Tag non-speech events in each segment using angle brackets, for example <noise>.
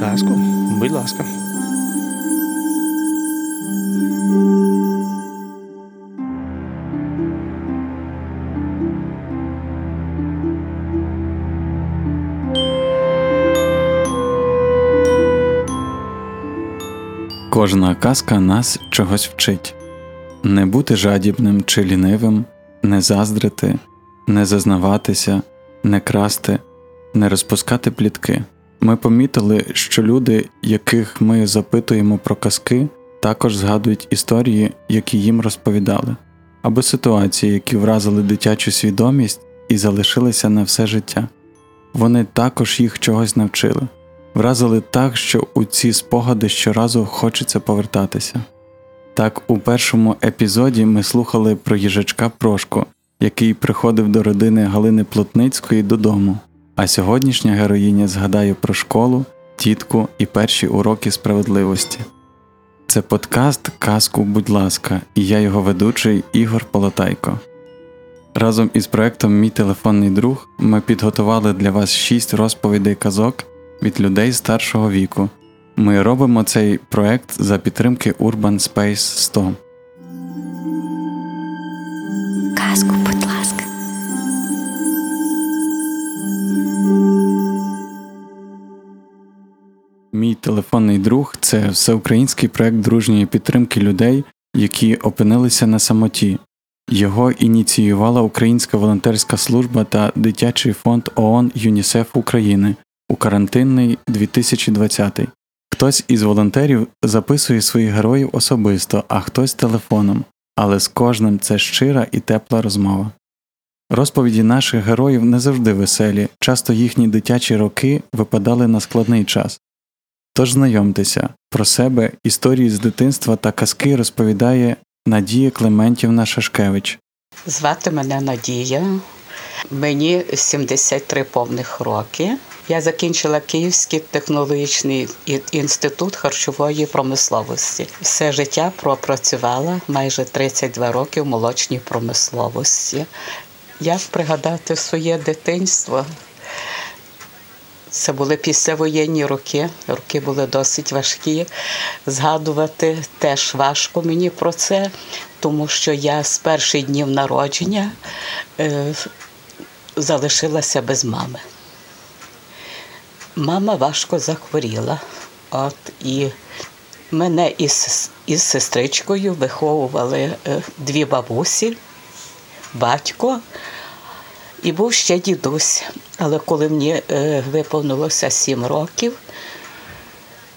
Казку, будь ласка. Кожна казка нас чогось вчить не бути жадібним чи лінивим, не заздрити, не зазнаватися, не красти, не розпускати плітки. Ми помітили, що люди, яких ми запитуємо про казки, також згадують історії, які їм розповідали, або ситуації, які вразили дитячу свідомість і залишилися на все життя. Вони також їх чогось навчили, вразили так, що у ці спогади щоразу хочеться повертатися. Так, у першому епізоді ми слухали про їжачка Прошку, який приходив до родини Галини Плотницької додому. А сьогоднішня героїня згадає про школу, тітку і перші уроки справедливості. Це подкаст Казку, будь ласка, і я його ведучий Ігор Полотайко. Разом із проектом Мій телефонний друг ми підготували для вас шість розповідей казок від людей старшого віку. Ми робимо цей проект за підтримки Urban Space 100. Казку, телефонний друг це всеукраїнський проект дружньої підтримки людей, які опинилися на самоті. Його ініціювала Українська волонтерська служба та дитячий фонд ООН ЮНІСЕФ України у карантинний 2020. Хтось із волонтерів записує своїх героїв особисто, а хтось телефоном, але з кожним це щира і тепла розмова. Розповіді наших героїв не завжди веселі, часто їхні дитячі роки випадали на складний час. Тож знайомтеся про себе історії з дитинства та казки розповідає Надія Клементівна Шашкевич. Звати мене Надія, мені 73 повних роки. Я закінчила Київський технологічний інститут харчової промисловості. Все життя пропрацювала майже 32 роки в молочній промисловості. Як пригадати своє дитинство? Це були післявоєнні роки. Роки були досить важкі. Згадувати теж важко мені про це, тому що я з перших днів народження е, залишилася без мами. Мама важко захворіла. От і мене із із сестричкою виховували е, дві бабусі, батько і був ще дідусь. Але коли мені е, виповнилося сім років,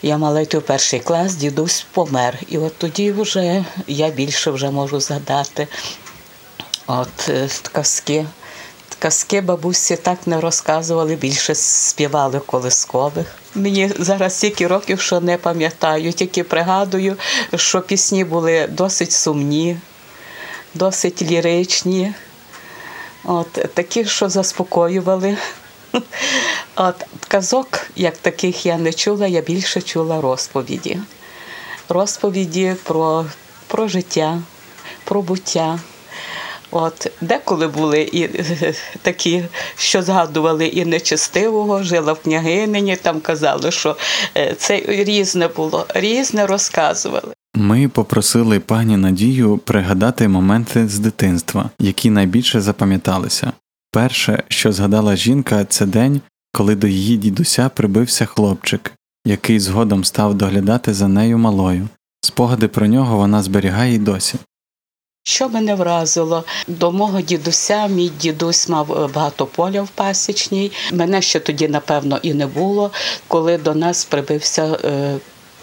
я мала йти в перший клас, дідусь помер. І от тоді вже я більше вже можу згадати от е, казки. Казки бабусі так не розказували, більше співали колискових. Мені зараз стільки років, що не пам'ятаю, тільки пригадую, що пісні були досить сумні, досить ліричні, от такі, що заспокоювали. От казок, як таких я не чула, я більше чула розповіді. Розповіді про, про життя, про буття. От деколи були і <laughs> такі, що згадували і нечестивого, жила в княгинині, там казали, що е, це різне було, різне розказували. Ми попросили пані Надію пригадати моменти з дитинства, які найбільше запам'яталися. Перше, що згадала жінка, це день, коли до її дідуся прибився хлопчик, який згодом став доглядати за нею малою. Спогади про нього вона зберігає й досі. Що мене вразило до мого дідуся, мій дідусь мав е, багато поля в пасічній. Мене ще тоді, напевно, і не було, коли до нас прибився е,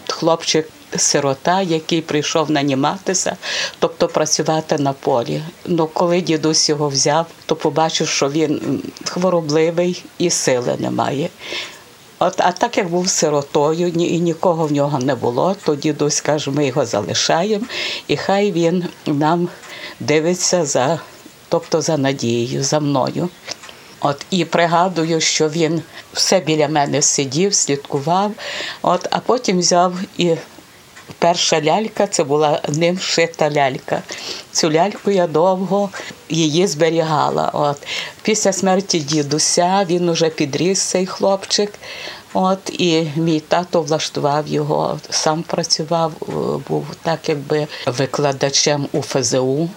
хлопчик. Сирота, який прийшов наніматися, тобто працювати на полі. Ну коли дідусь його взяв, то побачив, що він хворобливий і сили немає. От, А так як був сиротою ні, і нікого в нього не було, то дідусь каже, ми його залишаємо, і хай він нам дивиться за, тобто за надією, за мною. От І пригадую, що він все біля мене сидів, слідкував, от, а потім взяв і перша лялька це була ним шита лялька. Цю ляльку я довго її зберігала. От. Після смерті дідуся він уже підріс цей хлопчик. От і мій тато влаштував його, сам працював, е, був так, якби викладачем у ФЗУ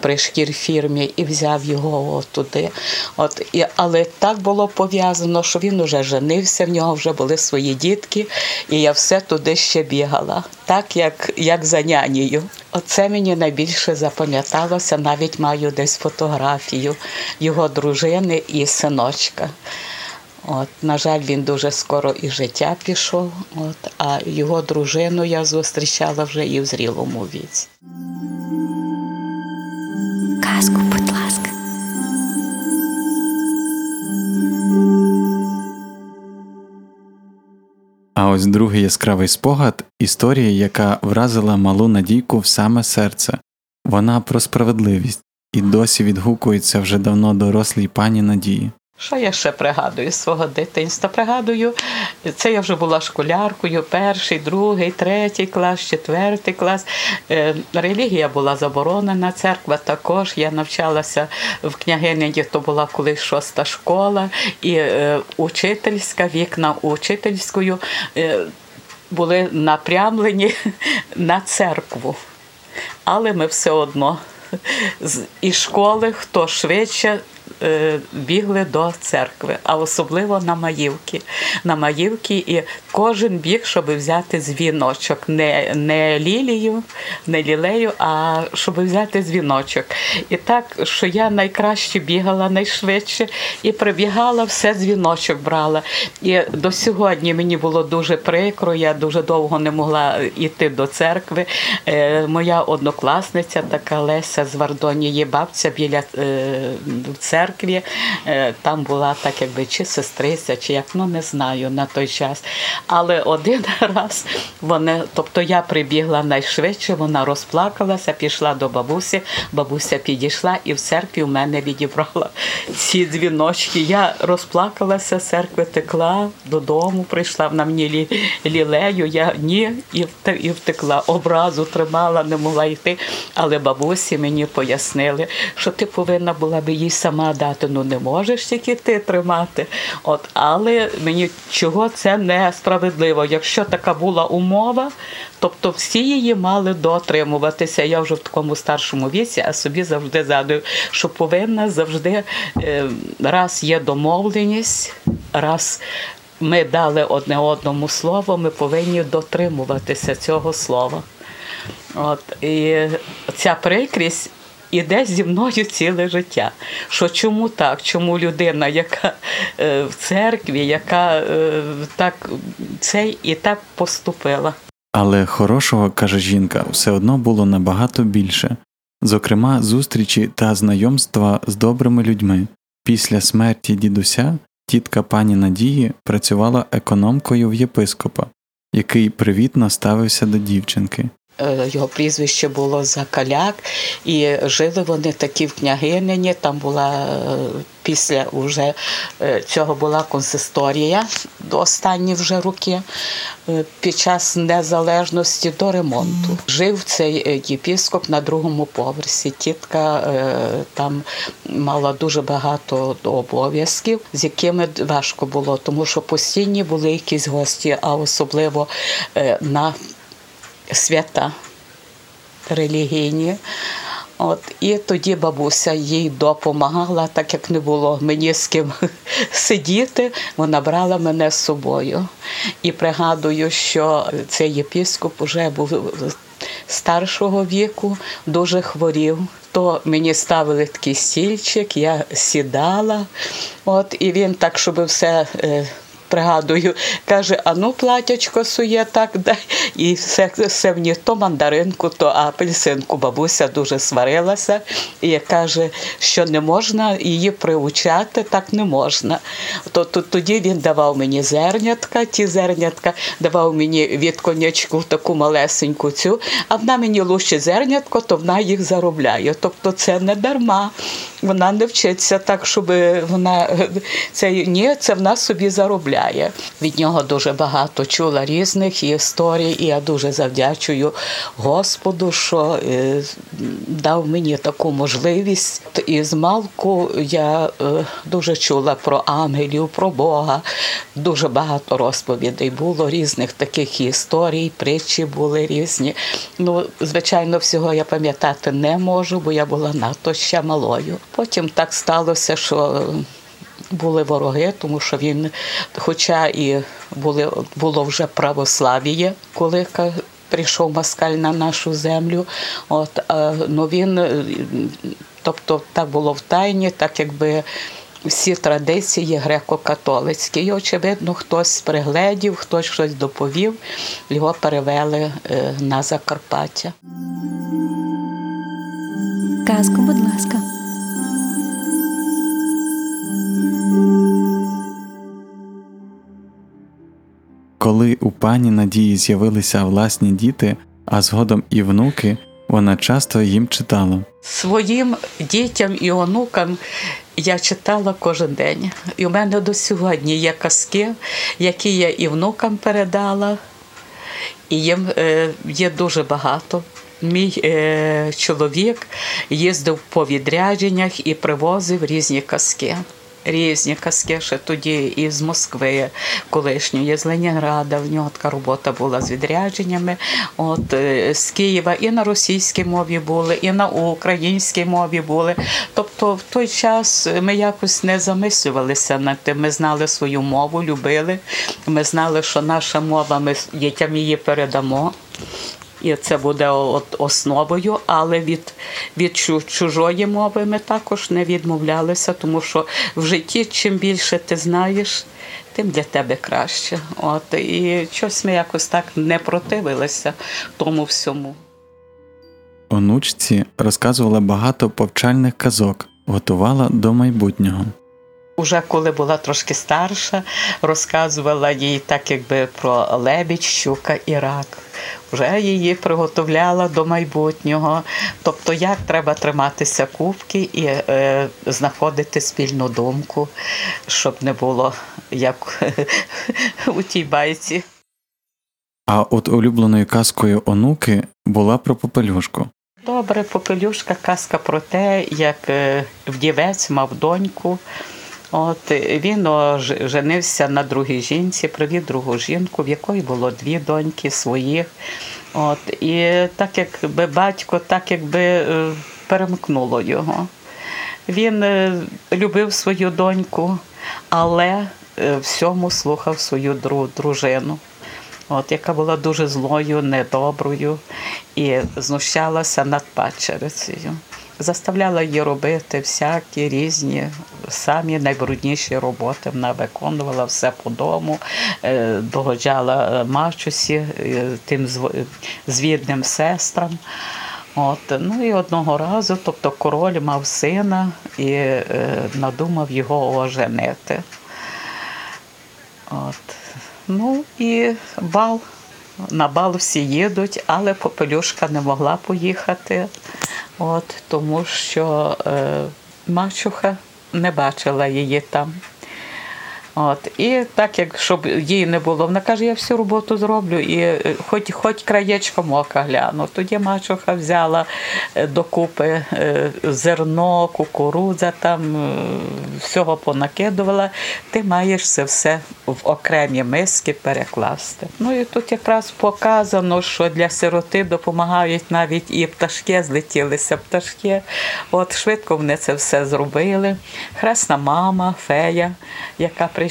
при шкірфірмі і взяв його туди. От і але так було пов'язано, що він уже женився, в нього вже були свої дітки, і я все туди ще бігала, так як, як за нянею. Оце мені найбільше запам'яталося. Навіть маю десь фотографію його дружини і синочка. От, на жаль, він дуже скоро і життя пішов. От, а його дружину я зустрічала вже і в зрілому віці. Казку, будь ласка. А ось другий яскравий спогад історія, яка вразила малу Надійку в саме серце. Вона про справедливість і досі відгукується вже давно дорослій пані Надії. Що я ще пригадую з свого дитинства? Пригадую, це я вже була школяркою, перший, другий, третій клас, четвертий клас. Е, Релігія була заборонена, церква також. Я навчалася в княгині, то була колись шоста школа, і е, учительська, вікна учительською е, були напрямлені <laughs> на церкву. Але ми все одно з із школи хто швидше бігли до церкви, а особливо на Маївки. На Маївки і кожен біг, щоб взяти дзвіночок. Не, не лілію, не лілею, а щоб взяти дзвіночок. І так, що я найкраще бігала найшвидше і прибігала, все дзвіночок брала. І до сьогодні мені було дуже прикро, я дуже довго не могла йти до церкви. Е, моя однокласниця, така Леся з Вардонії, бабця біля е, в церкві. Е, там була так, якби чи сестриця, чи як, ну не знаю на той час. Але один <laughs> раз вони, тобто я прибігла найшвидше, вона розплакалася, пішла до бабусі. Бабуся підійшла і в церкві в мене відібрала ці дзвіночки. Я розплакалася, церкви текла додому, прийшла на мені лі, лілею. Я ні, і і втекла. Образу тримала, не могла йти. Але бабусі мені пояснили, що ти повинна була би їй сама дати. Ну не можеш тільки ти тримати. От, але мені чого це несправедливо. Якщо така була умова, тобто всі її мали дотримуватися. Я вже в такому старшому віці, а собі завжди згадую, що повинна завжди е, раз є домовленість, раз. Ми дали одне одному слово, ми повинні дотримуватися цього слова. От, і ця прикрість іде зі мною ціле життя. Що чому так? Чому людина, яка е, в церкві, яка е, так цей і так поступила? Але хорошого, каже жінка, все одно було набагато більше, зокрема, зустрічі та знайомства з добрими людьми. Після смерті дідуся тітка пані Надії працювала економкою в єпископа, який привітно ставився до дівчинки. Е, Його прізвище було Закаляк, і жили вони такі в княгинині. Там була е, після уже е, цього була консисторія до останні вже роки під час незалежності до ремонту. Жив цей єпіскоп на другому поверсі. Тітка там мала дуже багато обов'язків, з якими важко було, тому що постійні були якісь гості, а особливо на свята релігійні. От, і тоді бабуся їй допомагала, так як не було мені з ким <laughs> сидіти, вона брала мене з собою. І пригадую, що цей єпіскоп вже був старшого віку, дуже хворів. То мені ставили такий стільчик, я сідала, от, і він так, щоб все. Пригадую, каже, а ну платячко сує так, дай. І все, все мені то мандаринку, то апельсинку. Бабуся дуже сварилася і каже, що не можна її приучати, так не можна. То, то тоді він давав мені зернятка, ті зернятка давав мені від конячку таку малесеньку цю, а вона мені лучше зернятко, то вона їх заробляє. Тобто це не дарма. Вона не вчиться так, щоб вона це ні, це вона собі заробляє. Вдохновляє. Від нього дуже багато чула різних історій, і я дуже завдячую Господу, що е, дав мені таку можливість. І з малку я е, дуже чула про ангелів, про Бога. Дуже багато розповідей було різних таких історій, притчі були різні. Ну, звичайно, всього я пам'ятати не можу, бо я була надто ще малою. Потім так сталося, що були вороги, тому що він, хоча і були, було вже православ'я, коли прийшов москаль на нашу землю, от, е, ну він, е, тобто так було в тайні, так якби. Всі традиції греко-католицькі. І, очевидно, хтось пригледів, хтось щось доповів, його перевели е, на Закарпаття. Казку, будь ласка. Коли у пані Надії з'явилися власні діти, а згодом і внуки, вона часто їм читала. Своїм дітям і онукам я читала кожен день. І у мене до сьогодні є казки, які я і внукам передала, і їм е, є дуже багато. Мій е, чоловік їздив по відрядженнях і привозив різні казки. Різні ще тоді із Москви колишньої, з Ленінграда. В нього така робота була з відрядженнями. От е, з Києва і на російській мові були, і на українській мові були. Тобто, в той час ми якось не замислювалися над тим. Ми знали свою мову, любили. Ми знали, що наша мова, ми дітям її передамо. І це буде основою, але від, від чужої мови ми також не відмовлялися, тому що в житті чим більше ти знаєш, тим для тебе краще. От і щось ми якось так не противилися тому всьому. Онучці розказувала багато повчальних казок, готувала до майбутнього. Уже коли була трошки старша, розказувала їй так, якби про лебідь, щука і рак. Вже її приготовляла до майбутнього. Тобто, як треба триматися кубки і е, знаходити спільну думку, щоб не було як <laughs> у тій байці. А от улюбленою казкою онуки була про попелюшку. Добре, попелюшка, казка про те, як е, вдівець мав доньку. От він женився на другій жінці, привів другу жінку, в якої було дві доньки своїх. От, і так якби батько, так якби е, перемкнуло його. Він е, любив свою доньку, але е, всьому слухав свою дру- дружину от, яка була дуже злою, недоброю і знущалася над падчерицею. Заставляла її робити всякі різні, самі найбрудніші роботи. Вона виконувала все по дому, е, догоджала е, мачусі, е, тим зв- звідним сестрам. От, ну і одного разу, тобто король мав сина і е, надумав його оженити. От. Ну і бал. На бал всі їдуть, але Попелюшка не могла поїхати, от, тому що е, мачуха не бачила її там. От, і так як щоб їй не було, вона каже, я всю роботу зроблю і е, хоч, хоч краєчком ока гляну. Тоді мачуха взяла е, докупи е, зерно, кукурудза, там всього понакидувала. Ти маєш це все в окремі миски перекласти. Ну і тут якраз показано, що для сироти допомагають навіть і пташки, злетілися пташки. От швидко вони це все зробили. Хресна мама, фея, яка прийшла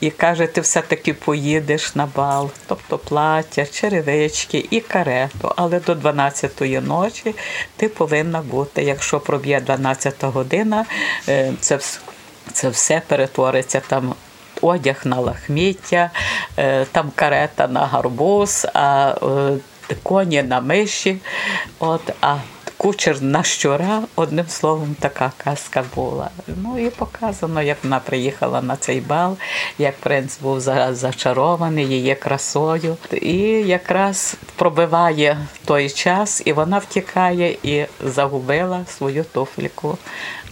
і каже, ти все-таки поїдеш на бал, тобто плаття, черевички і карету. Але до 12-ї ночі ти повинна бути. Якщо проб'є 12-та година, е, це це все перетвориться там. Одяг на лахміття, е, там карета на гарбуз, а е, коні на миші. От, а кучер на щура, одним словом, така казка була. Ну і показано, як вона приїхала на цей бал, як принц був зачарований її красою. І якраз пробиває той час, і вона втікає і загубила свою туфельку,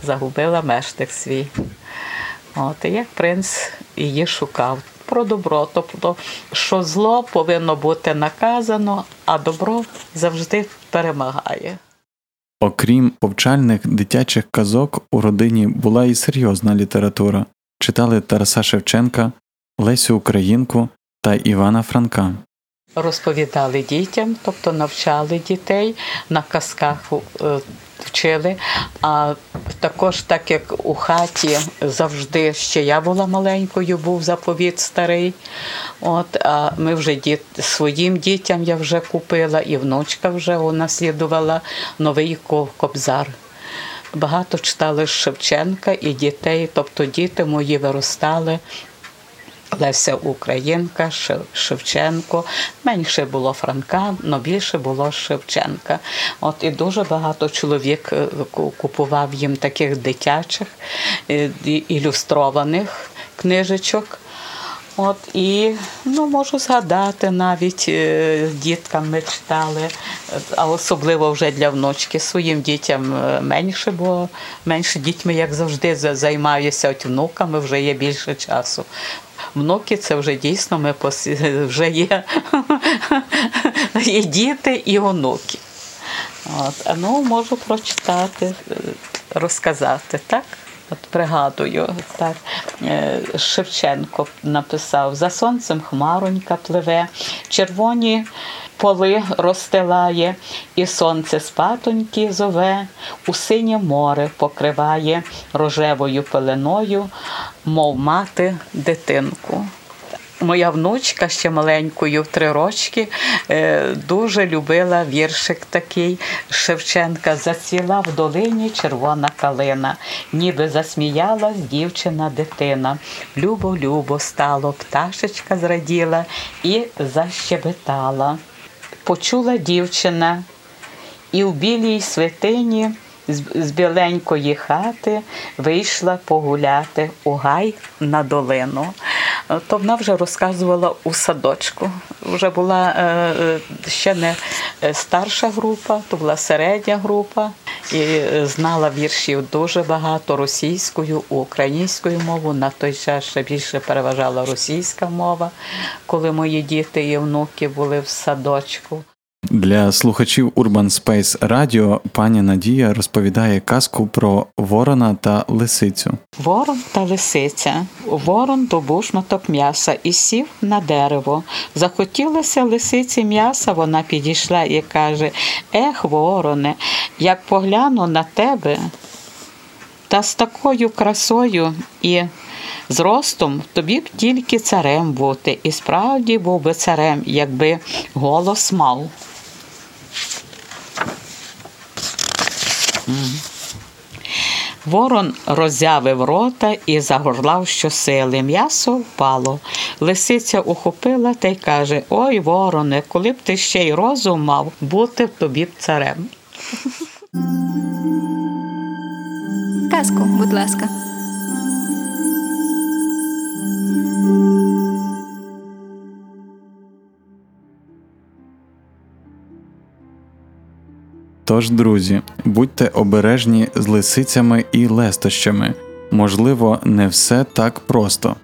загубила мештик свій. От, і як принц її шукав. Про добро, тобто, що зло повинно бути наказано, а добро завжди перемагає. Окрім повчальних дитячих казок, у родині була і серйозна література. Читали Тараса Шевченка, Лесю Українку та Івана Франка. Розповідали дітям, тобто навчали дітей на казках е, вчили. А також, так як у хаті завжди ще я була маленькою, був заповіт старий. От, А ми вже діт, своїм дітям я вже купила, і внучка вже унаслідувала новий кобзар. Багато читали Шевченка і дітей, тобто діти мої виростали Леся Українка, Шевченко. Менше було Франка, але більше було Шевченка. От і дуже багато чоловік е, купував їм таких дитячих е, ілюстрованих книжечок. От і ну можу згадати навіть е, діткам ми читали, а особливо вже для внучки своїм дітям менше, бо менше дітьми, як завжди, займаюся от внуками, вже є більше часу внуки це вже дійсно ми вже є, <laughs> і діти і онуки. От, Ну, можу прочитати, розказати, так? От пригадую, так е, Шевченко написав: за сонцем хмаронька пливе, червоні поли розстилає, і сонце спатоньки зове, у синє море покриває рожевою пеленою, мов мати дитинку. Моя внучка ще маленькою в три рочки е, дуже любила віршик такий Шевченка. Заціла в долині червона калина, ніби засміялась дівчина дитина. Любо-любо стало, пташечка зраділа і защебетала почула дівчина і в білій святині з біленької хати вийшла погуляти у гай на долину. То вона вже розказувала у садочку. Вже була е, е, ще не старша група, то була середня група і знала віршів дуже багато російською, українською мовою. На той час ще більше переважала російська мова, коли мої діти і внуки були в садочку. Для слухачів Urban Space Radio пані Надія розповідає казку про ворона та лисицю. Ворон та лисиця. Ворон добув шматок м'яса і сів на дерево. Захотілося лисиці м'яса. Вона підійшла і каже: Ех, вороне, як погляну на тебе, та з такою красою і зростом тобі б тільки царем бути. І справді був би царем, якби голос мав. Ворон роззявив рота і загорлав щосили. М'ясо впало. Лисиця ухопила та й каже: Ой, вороне, коли б ти ще й розум мав, бути б тобі б царем. Казку, будь ласка. Тож, друзі, будьте обережні з лисицями і лестощами. Можливо, не все так просто.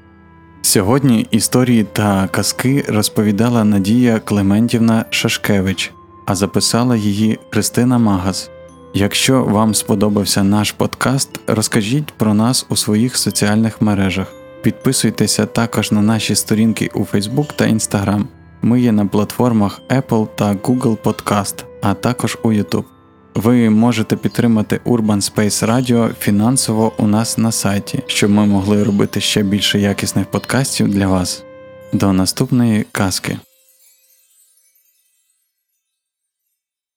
Сьогодні історії та казки розповідала Надія Клементівна Шашкевич, а записала її Христина Магас. Якщо вам сподобався наш подкаст, розкажіть про нас у своїх соціальних мережах. Підписуйтеся також на наші сторінки у Facebook та Instagram. Ми є на платформах Apple та Google Podcast, а також у YouTube. Ви можете підтримати Urban Space Radio фінансово у нас на сайті, щоб ми могли робити ще більше якісних подкастів для вас. До наступної казки.